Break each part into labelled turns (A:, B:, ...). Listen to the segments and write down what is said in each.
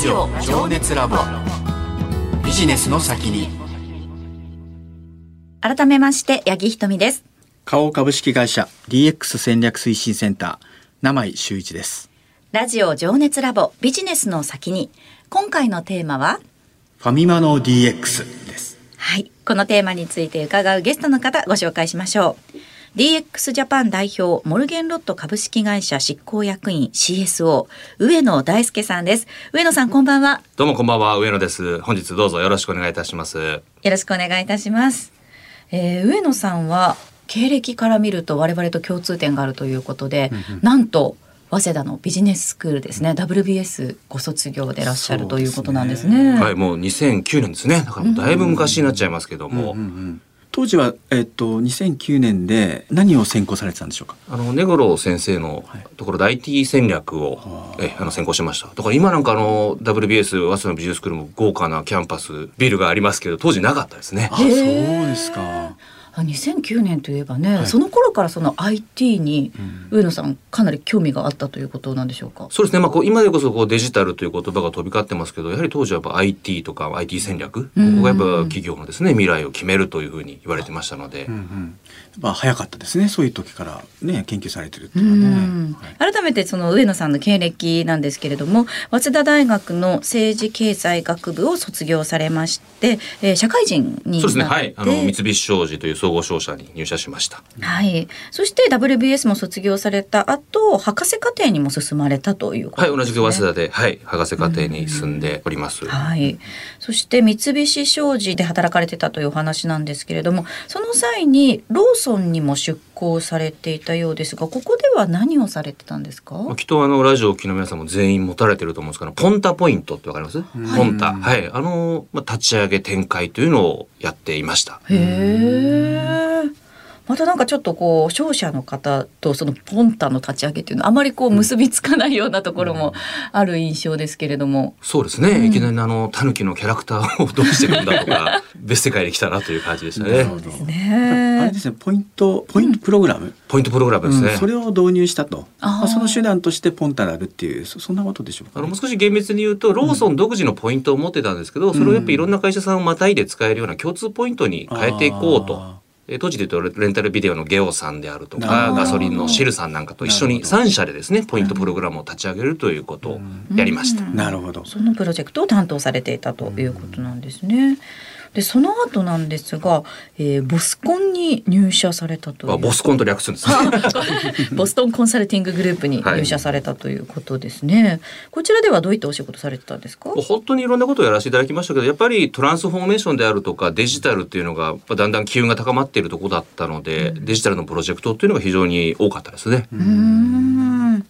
A: ジオ情熱ラボ。ビジネスの先に。
B: 改めまして八木ひとみです。
C: 花王株式会社 DX 戦略推進センター名井修一です。
B: ラジオ情熱ラボビジネスの先に。今回のテーマは？
C: ファミマの DX です。
B: はい。このテーマについて伺うゲストの方ご紹介しましょう DX ジャパン代表モルゲンロット株式会社執行役員 CSO 上野大輔さんです。上野さんこんばんは。
D: どうもこんばんは。上野です。本日どうぞよろしくお願いいたします。よ
B: ろしくお願いいたします、えー、上野さんは経歴から見ると我々と共通点があるということで、うんうん、なんと早稲田のビジネススクールですね。WBS ご卒業でいらっしゃるということなんですね。
D: はいもう2009年ですね。だからだいぶ昔になっちゃいますけども、うんうんうん
C: 当時は、えっと、2009年で何を専攻されてたんでしょうか？
D: あの根室先生のところで IT 戦略を、はい、えあの専攻しました。だから今なんかあの WBS 早稲田のビジネススクールも豪華なキャンパスビルがありますけど当時なかったですね。
C: あそうですか
B: 2009年といえばね、はい、その頃からその IT に上野さんかなり興味があったということなんでしょうか？
D: そうですね。まあこう今でこそこうデジタルという言葉が飛び交ってますけど、やはり当時はやっぱ IT とか IT 戦略、ここがやっぱ企業のですね未来を決めるというふうに言われてましたので、うんうん
C: まあ早かったですね。そういう時からね研究されてるっていうのはね。
B: 改めてその上野さんの経歴なんですけれども、早稲田大学の政治経済学部を卒業されまして、えー、社会人に
D: そうですね。はい。あの三菱商事という総合商社に入社しました。
B: はい。そして WBS も卒業された後、博士課程にも進まれたということです、ね、
D: はい、同じく早稲田で、はい、博士課程に進んでおります。
B: はい。そして三菱商事で働かれてたというお話なんですけれども、その際にローソンにも出向されていたようですが、ここでは何をされてたんですか？
D: きっとあのラジオをの皆さんも全員持たれてると思うんですけど、ポンタポイントってわかります？ポンタ、はい、あのまあ立ち上げ展開というのをやっていました。
B: へえ。またなんかちょっとこう商社の方とそのポンタの立ち上げっていうのはあまりこう結びつかないようなところもある印象ですけれども、
D: そうですね、うん、いきなりあのタヌキのキャラクターをどうしてるんだとか 別世界で来たなという感じでしたね。
B: そうですね。
C: あれですねポイントポイントプログラム、うん、
D: ポイントプログラムですね、うん、
C: それを導入したと。まあ、その手段としてポンタがあるっていうそんなことでしょうか、
D: ね、あのもう少し厳密に言うとローソン独自のポイントを持ってたんですけど、それをやっぱりいろんな会社さんをまたいで使えるような共通ポイントに変えていこうと。当時で言うとレンタルビデオのゲオさんであるとかガソリンのシェルさんなんかと一緒に3社でですねポイントプログラムを立ち上げるということをやりました。
C: なるほど。
B: そのプロジェクトを担当されていたということなんですね。でその後なんですが、えー、ボスコンに入社されたという。
D: ボスコンと略すんですね。
B: ボストンコンサルティンググループに入社されたということですね、はい、こちらではどういったお仕事されてたんですか？
D: 本当にいろんなことをやらせていただきましたけどやっぱりトランスフォーメーションであるとかデジタルっていうのがだんだん機運が高まっているところだったので、うん、デジタルのプロジェクトっていうのが非常に多かったですね。
B: うん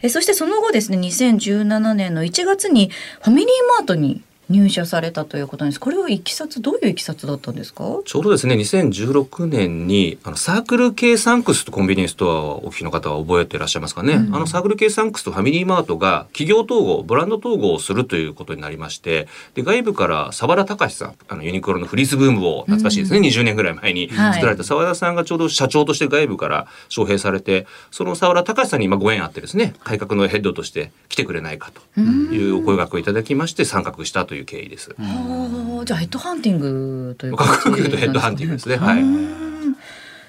B: えそしてその後ですね2017年の1月にファミリーマートに入社されたということです。これはいきさつどういういきさつだったんですか？
D: ちょうどですね、2016年にあのサークル系サンクスとコンビニエンスストアをお聞きの方は覚えていらっしゃいますかね。うん、あのサークル系サンクスとファミリーマートが企業統合、ブランド統合をするということになりまして、で外部から澤田隆さん、あのユニクロのフリースブームを懐かしいですね、うん、20年ぐらい前に作られた澤田さんがちょうど社長として外部から招聘されて、その澤田隆さんにまあご縁あってですね、改革のヘッドとして来てくれないかというお声掛けをいただきまして参画したという経緯です。
B: うんじゃあヘッドハンティングという
D: かっこよくヘッドハンティングですね。はい。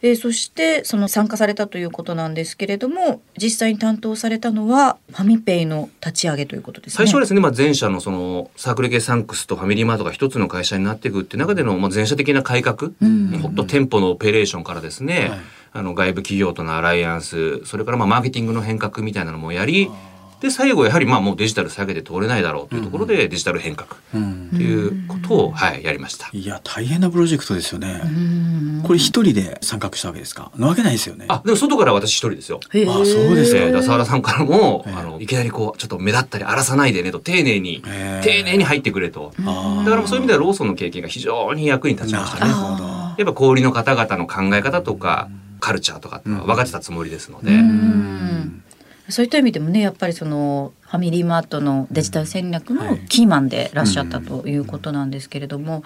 B: えー、そしてその参加されたということなんですけれども実際に担当されたのはファミペイの立ち上げということですね。
D: 最初はですね、まあ、前社のそのサークル系サンクスとファミリーマートが一つの会社になっていくっていう中での、まあ、全社的な改革、うん、ほんと店舗のオペレーションからですね、はい、あの外部企業とのアライアンスそれからまあマーケティングの変革みたいなのもやりで最後やはりまあもうデジタル下げて通れないだろうというところでデジタル変革ということを、はい、やりました。
C: いや大変なプロジェクトですよね。これ一人で参画したわけですか？なわけないですよね。
D: あでも外から私一人ですよ。
C: あそうですか。
D: えー、澤田さんからもあのいきなりこうちょっと目立ったり荒らさないでねと丁寧に丁寧に入ってくれと。だからそういう意味ではローソンの経験が非常に役に立ちましたね。やっぱ小売りの方々の考え方とかカルチャーとか分かってたつもりですので。
B: そういった意味でもねやっぱりそのファミリーマートのデジタル戦略のキーマンでいらっしゃったということなんですけれども、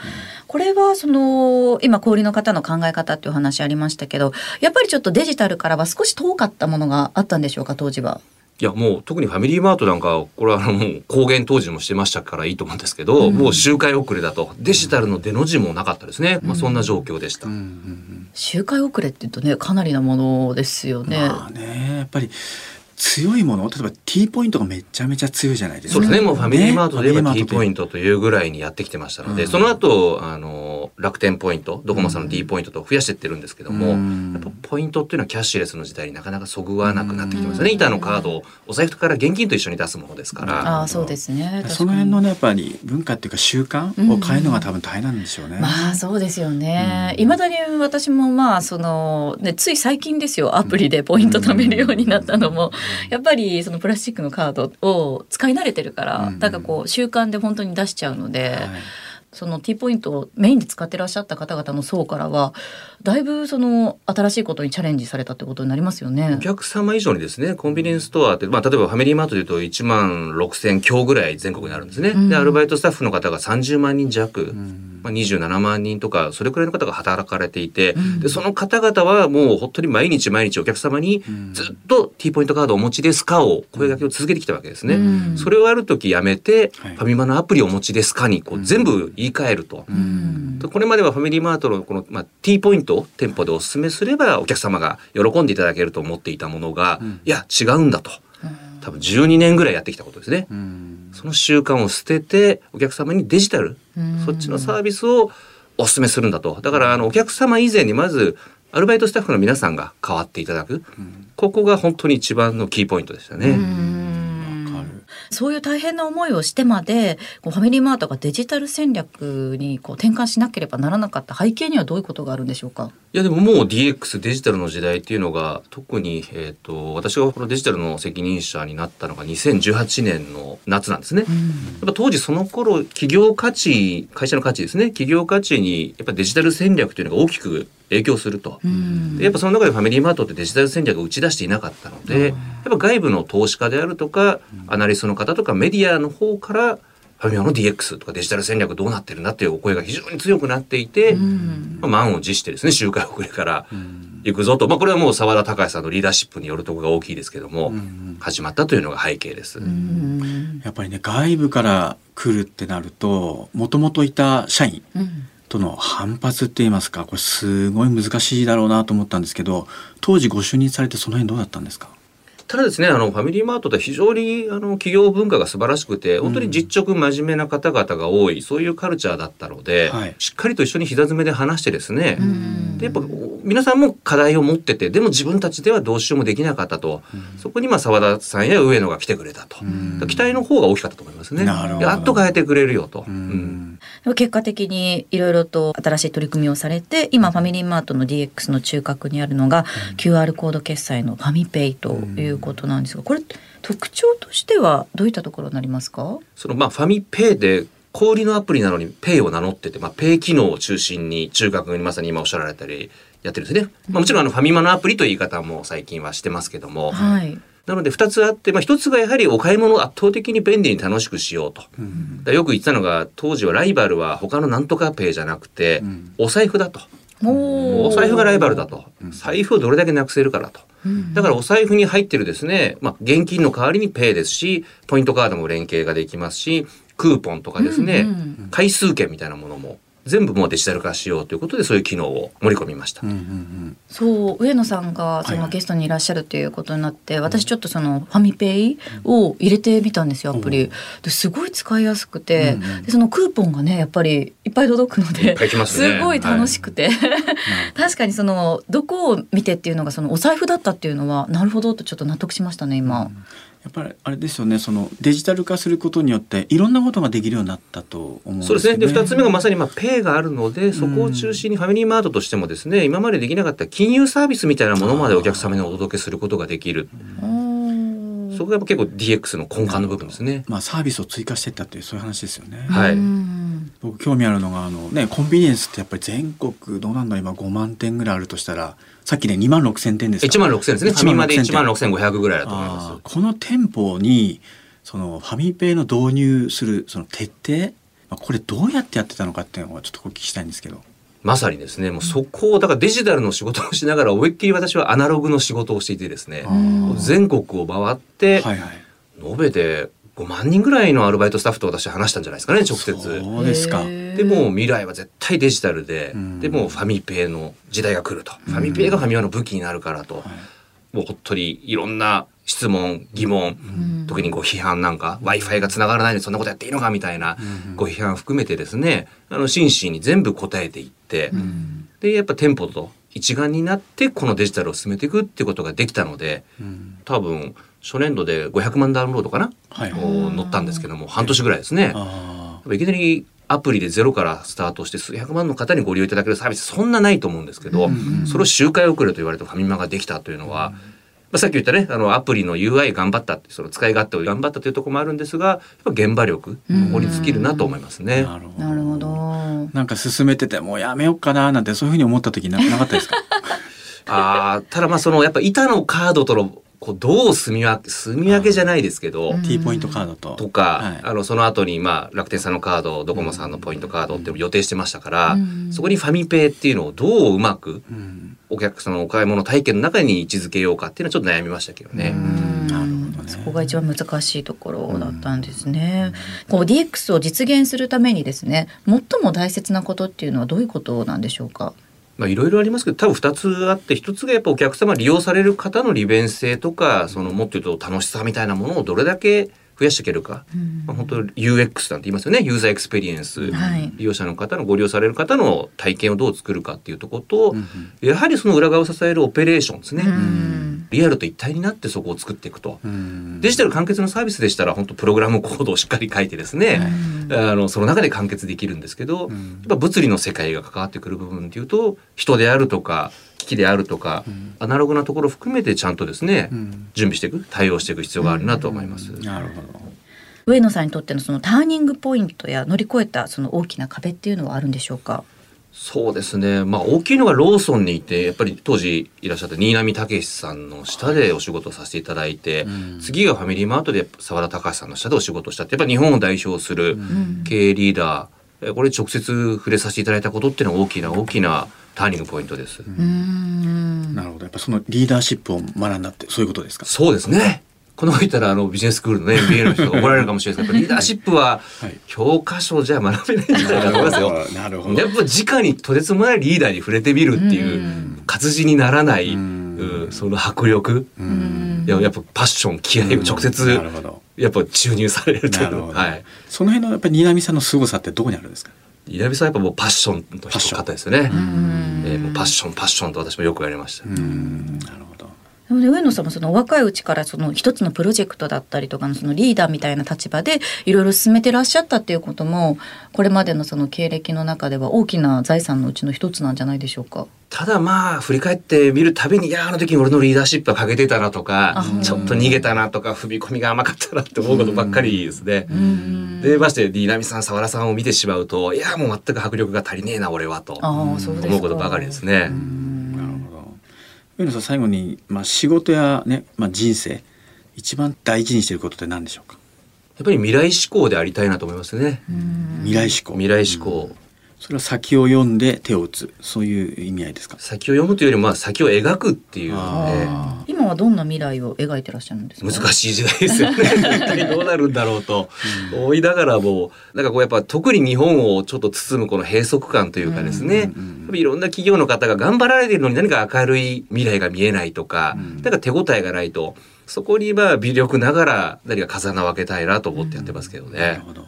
B: これはその今小売りの方の考え方っていう話ありましたけどやっぱりちょっとデジタルからは少し遠かったものがあったんでしょうか当時は。
D: いやもう特にファミリーマートなんかこれはあのもう公言当時もしてましたからいいと思うんですけど、もう周回遅れだと。デジタルの出の字もなかったですね、まあ、そんな状況でした。
B: 周回遅れって言うとねかなりなものですよね。
C: まあねやっぱり強いもの例えば T ポイントがめちゃめちゃ強いじゃないですか。
D: そうですね、もうファミリーマートで言えば
C: ね。
D: T ポイントというぐらいにやってきてましたので、
C: うん。
D: その後あの楽天ポイントドコモさんの D ポイントと増やしていってるんですけども、
C: うん。
D: やっぱポイントっていうのはキャッシュレスの時代になかなかそぐわなくなってきてますよね、板のカードをお財布から現金と一緒に出すものですから。
B: ああそうですね。
C: その辺のねやっぱり文化っていうか習慣を変えるのが多分大変なんでしょうね。
B: まあそうですよね。いまだに私もまあそのねつい最近ですよ。アプリでポイント貯めるようになったのも、やっぱりそのプラスチックのカードを使い慣れてるから、
C: うん。
B: なんかこう習慣で本当に出しちゃうので。
C: はい
B: その T ポイントをメインで使ってらっしゃった方々の層からはだいぶその新しいことにチャレンジされたってことになりますよね。
D: お。客様以上にですねコンビニエンスストアって、まあ、例えばファミリーマートでいうと1万6,000強ぐらい全国にあるんですね。
B: うん。
D: でアルバイトスタッフの方が30万人弱、
C: うん。
D: まあ、27万人とかそれくらいの方が働かれていて、
B: うん。
D: でその方々はもう本当に毎日毎日お客様に
C: うん。
D: ずっと T ポイントカードお持ちですかを声掛けを続けてきたわけですね。
B: うん。
D: それをある時やめて、
C: はい。
D: ファミマのアプリお持ちですかにこ
C: う
D: うん。全部言い換えると。
B: うん。
D: でこれまではファミリーマートのこの、まあ、T ポイントを店舗でお勧めすればお客様が喜んでいただけると思っていたものが、
C: うん。
D: いや違うんだと。多分12年ぐらいやってきたことですね。
C: うん。
D: その習慣を捨ててお客様にデジタル、
B: うん。
D: そっちのサービスをお勧めするんだと。だからあのお客様以前にまずアルバイトスタッフの皆さんが変わっていただく。
C: うん。
D: ここが本当に一番のキーポイントでしたね。
B: そういう大変な思いをしてまでこうファミリーマートがデジタル戦略にこう転換しなければならなかった背景にはどういうことがあるんでしょうか？
D: いやでももう DX デジタルの時代っていうのが特に、えー、と私がこのデジタルの責任者になったのが2018年の夏なんですね。やっぱ当時その頃企業価値会社の価値ですね企業価値にやっぱデジタル戦略というのが大きく影響すると。
B: うん。
D: でやっぱその中でファミリーマートってデジタル戦略を打ち出していなかったので、やっぱ外部の投資家であるとか、アナリストの方とかメディアの方からファミマの DX とかデジタル戦略どうなってるんだっていうお声が非常に強くなっていて、
B: うん。
D: まあ、満を持してですね周回遅れから
C: うん。
D: 行くぞと、まあ、これはもう澤田隆さんのリーダーシップによるところが大きいですけども、
C: うん。
D: 始まったというのが背景です。
B: うん。
C: やっぱりね外部から来るってなるともともといた社員
B: うん
C: との反発って言いますかこれすごい難しいだろうなと思ったんですけど当時ご就任されてその辺どうだったんですか？
D: ただですねあのファミリーマートって非常にあの企業文化が素晴らしくて本当に実直真面目な方々が多いそういうカルチャーだったので、
C: はい。
D: しっかりと一緒に膝詰めで話してですね、
B: うん。
D: でやっぱ皆さんも課題を持っててでも自分たちではどうしようもできなかったと、そこにまあ澤田さんや上野が来てくれたと、
C: ん。
D: 期待の方が大きかったと思いますね。
C: なるほど。
D: やっと変えてくれるよと。
B: 結果的にいろいろと新しい取り組みをされて今ファミリーマートの DX の中核にあるのが、QR コード決済のファミペイということなんですがこれ特徴としてはどういったところになりますか？
D: そのまあファミペイで小売りのアプリなのにペイを名乗ってて、まあ、ペイ機能を中心に中核にまさに今おっしゃられたりやってるんですね。まあ、もちろんあのファミマのアプリという言い方も最近はしてますけども、
B: はい
D: なので2つあって、まあ、1つがやはりお買い物を圧倒的に便利に楽しくしようと。
C: うん
D: よく言ってたのが当時はライバルは他のなんとかペイじゃなくて、
C: うん
D: お財布だと。
B: お
D: お財布がライバルだと
C: うん。
D: 財布をどれだけなくせるからと。
B: うん
D: だからお財布に入ってるですね、まあ、現金の代わりにペイですし、ポイントカードも連携ができますし、クーポンとかですね、
B: うんうん
D: 回数券みたいなものも全部もうデジタル化しようということでそういう機能を盛り込みました。
C: うんうん
B: そう上野さんがそ
C: はいはい。
B: のゲストにいらっしゃるということになって、私ちょっとそのファミペイを入れてみたんですよアプリ。ですごい使いやすくて、
C: うんうん。
B: でそのクーポンがねやっぱりいっぱい届くので
D: いっぱい来ますね。
B: ごい楽しくて、確かにそのどこを見てっていうのがそのお財布だったっていうのはなるほどとちょっと納得しましたね今。
C: やっぱりあれですよねそのデジタル化することによっていろんなことができるようになったと思うんですよ
D: そうですね。で、二つ目がまさにまあペイがあるので、そこを中心にファミリーマートとしてもですね、今までできなかった金融サービスみたいなものまでお客様にお届けすることができる。そこがやっぱ結構 DX の根幹の部分ですね。
C: まあサービスを追加していったっていうそういう話ですよね。
D: はい
B: うん
C: 僕興味あるのがあのねコンビニエンスってやっぱり全国どうなんだ今5万店ぐらいあるとしたらさっきね2万6千店ですか
D: ？1万6000ですね。ファミマで1
C: 1
D: 万
C: 万
D: 6500ぐらいだと思います。
C: この店舗にそのファミペイの導入するその徹底、まあ、これどうやってやってたのかっていうのをちょっとお聞きしたいんですけど。
D: まさにですねもうそこをだからデジタルの仕事をしながら思いっきり私はアナログの仕事をしていてですね
C: うん
D: 全国を回って
C: はいはい。
D: 延べて5万人ぐらいのアルバイトスタッフと私話したんじゃないですかね直接。
C: そうですか。
D: でも未来は絶対デジタルで、
C: うん。
D: でもファミペイの時代が来ると、ファミペイがファミマの武器になるからと、もう本当にいろんな質問疑問、
B: うん。
D: 特にご批判なんか w i f i がつながらないのにそんなことやっていいのかみたいな
C: うん。
D: ご批判含めてですねあの真摯に全部答えていって、
C: うん。
D: でやっぱ店舗と一丸になってこのデジタルを進めていくっていうことができたので
C: うん。
D: 多分初年度で500万ダウンロードかな、
C: はい
D: 乗ったんですけども半年ぐらいですね。
C: あ
D: いきなりアプリでゼロからスタートして数百万の方にご利用いただけるサービスそんなないと思うんですけど、
C: うん
D: それを周回遅れと言われてファミマができたというのは、まあ、さっき言ったねあのアプリの UI 頑張ったってその使い勝手を頑張ったというところもあるんですがやっぱ現場力ここに尽きるなと思います
C: あ。
D: ね。
C: なるほど。
B: なるほど。
C: なんか進めててもうやめようかななんてそういうふうに思った時ななかったですか？
D: あーただまあそのやっぱ板のカードとのこうどう住み分け住み分けじゃないですけど、
B: うん
C: T ポイントカードと。
D: とか、
C: はい
D: あのその後にまあ楽天さんのカードドコモさんのポイントカードっていうのを予定してましたから、
B: うん
D: そこにファミペイっていうのをどううまく
C: うん。
D: お客さんのお買い物体験の中に位置づけようかっていうのはちょっと悩みましたけどね。
B: うん
C: なるほどね
B: そこが一番難しいところだったんですね。こう DX を実現するためにですね、最も大切なことっていうのはどういうことなんでしょうか？
D: まあいろいろありますけど多分2つあって1つがやっぱお客様利用される方の利便性とかそのもっと言うと楽しさみたいなものをどれだけ増やしていけるか、
B: うん。
D: まあ、本当 UX なんて言いますよね。ユーザーエクスペリエンス、
B: はい。
D: 利用者の方のご利用される方の体験をどう作るかっていうところと、
C: うん。
D: やはりその裏側を支えるオペレーションですね、
B: うん
D: リアルと一体になってそこを作っていくと。
C: うん
D: デジタル完結のサービスでしたら本当プログラムコードをしっかり書いてですね、あのその中で完結できるんですけど、
C: うん
D: やっぱ物理の世界が関わってくる部分っていうと人であるとか機器であるとか、
C: ん
D: アナログなところを含めてちゃんとですね、
C: うん
D: 準備していく対応していく必要があるなと思います。
C: なるほど。
B: 上野さんにとってのそのターニングポイントや乗り越えたその大きな壁っていうのはあるんでしょうか？
D: そうですねまあ大きいのがローソンにいてやっぱり当時いらっしゃった新浪武さんの下でお仕事をさせていただいて、
C: うん
D: 次がファミリーマートで澤田隆さんの下でお仕事をしたってやっぱ日本を代表する
B: ん
D: 経営リーダー、えこれ直接触れさせていただいたことっていうのは大きな大きなターニングポイントです。
C: なるほど。やっぱそのリーダーシップを学んだってそういうことですか？
D: そうですね。このまま言ったらあのビジネススクールのね MBA の人が怒られるかもしれないですけど リーダーシップは
C: はい
D: 教科書じゃ学べないんじゃないかと思いますよ。
C: なるほど。
D: やっぱ直にとてつもないリーダーに触れてみるっていううん活字にならない、
C: うん
D: うんその迫力、
C: う
B: うん
C: ん。
D: いややっぱパッション気合を直接
C: なるほど。
D: やっぱ注入されるという
C: なるほど。
D: はい。
C: その辺のやっぱり新浪さんの凄さってどこにあるんですか？
D: 稲見さんはやっぱもうパッションの
C: パッション
D: 方ですよね。
B: ん
D: えーもうパッションパッションと私もよく言われました。
C: うん。なるほど。
B: で上野さんもそのお若いうちからその一つのプロジェクトだったりとかのそのリーダーみたいな立場でいろいろ進めてらっしゃったっていうこともこれまでのその経歴の中では大きな財産のうちの一つなんじゃないでしょうか？
D: ただまあ振り返ってみるたびにいやあの時に俺のリーダーシップは欠けてたなとかちょっと逃げたなとか踏み込みが甘かったなって思うことばっかりですね。
B: うん
D: でましてディナミさん澤田さんを見てしまうといやもう全く迫力が足りねえな俺はと。思うことばかりですね。
C: 上野さん最後にまあ仕事やねまあ人生一番大事にしていることって何でしょうか？
D: やっぱり未来志向でありたいなと思いますね。
C: 未来志向。
D: 未来志向。
C: それは先を読んで手を打つそういう意味合いですか？
D: 先を読むというよりもまあ先を描くっていう、ね、
C: あ
B: 今はどんな未来を描いてらっしゃるんですか？
D: 難しい時代ですよね。一体どうなるんだろうと思いながらも、なんかこうやっぱ特に日本をちょっと包むこの閉塞感というかですね、いろんな企業の方が頑張られているのに何か明るい未来が見えないとか、なんか手応えがないと、そこにまあ微力ながら何か風穴を開けたいなと思ってやってますけど
C: あ。なる
D: ね。
C: ほど。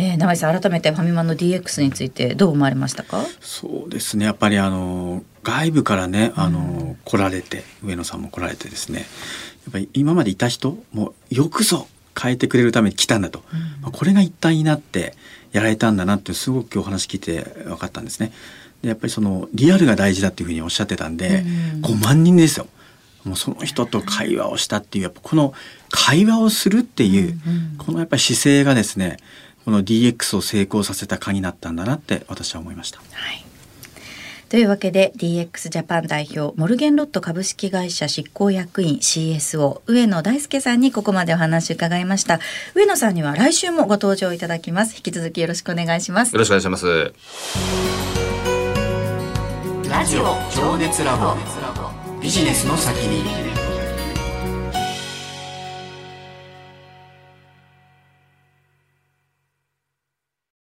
B: えー、永井さん改めてファミマの DX についてどう思われましたか？
C: そうですね。やっぱりあの外部からねあの、来られて上野さんも来られてですね。やっぱり今までいた人もよくぞ変えてくれるために来たんだと、まあこれが一体になってやられたんだなってすごく今日お話聞いて分かったんですね。でやっぱりそのリアルが大事だっていうふうにおっしゃってたんで、
B: うん
C: 5万人ですよ。もうその人と会話をしたっていうやっぱこの会話をするっていう、
B: うん。
C: このやっぱり姿勢がですねこの DX を成功させたかになったんだなって私は思いました。
B: はい。というわけで DX ジャパン代表モルゲンロット株式会社執行役員 CSO 上野大輔さんにここまでお話伺いました。上野さんには来週もご登場いただきます。引き続きよろしくお願いします。
D: よろしくお願いします。
C: ラジオ情熱ラボ。ビジネスの先に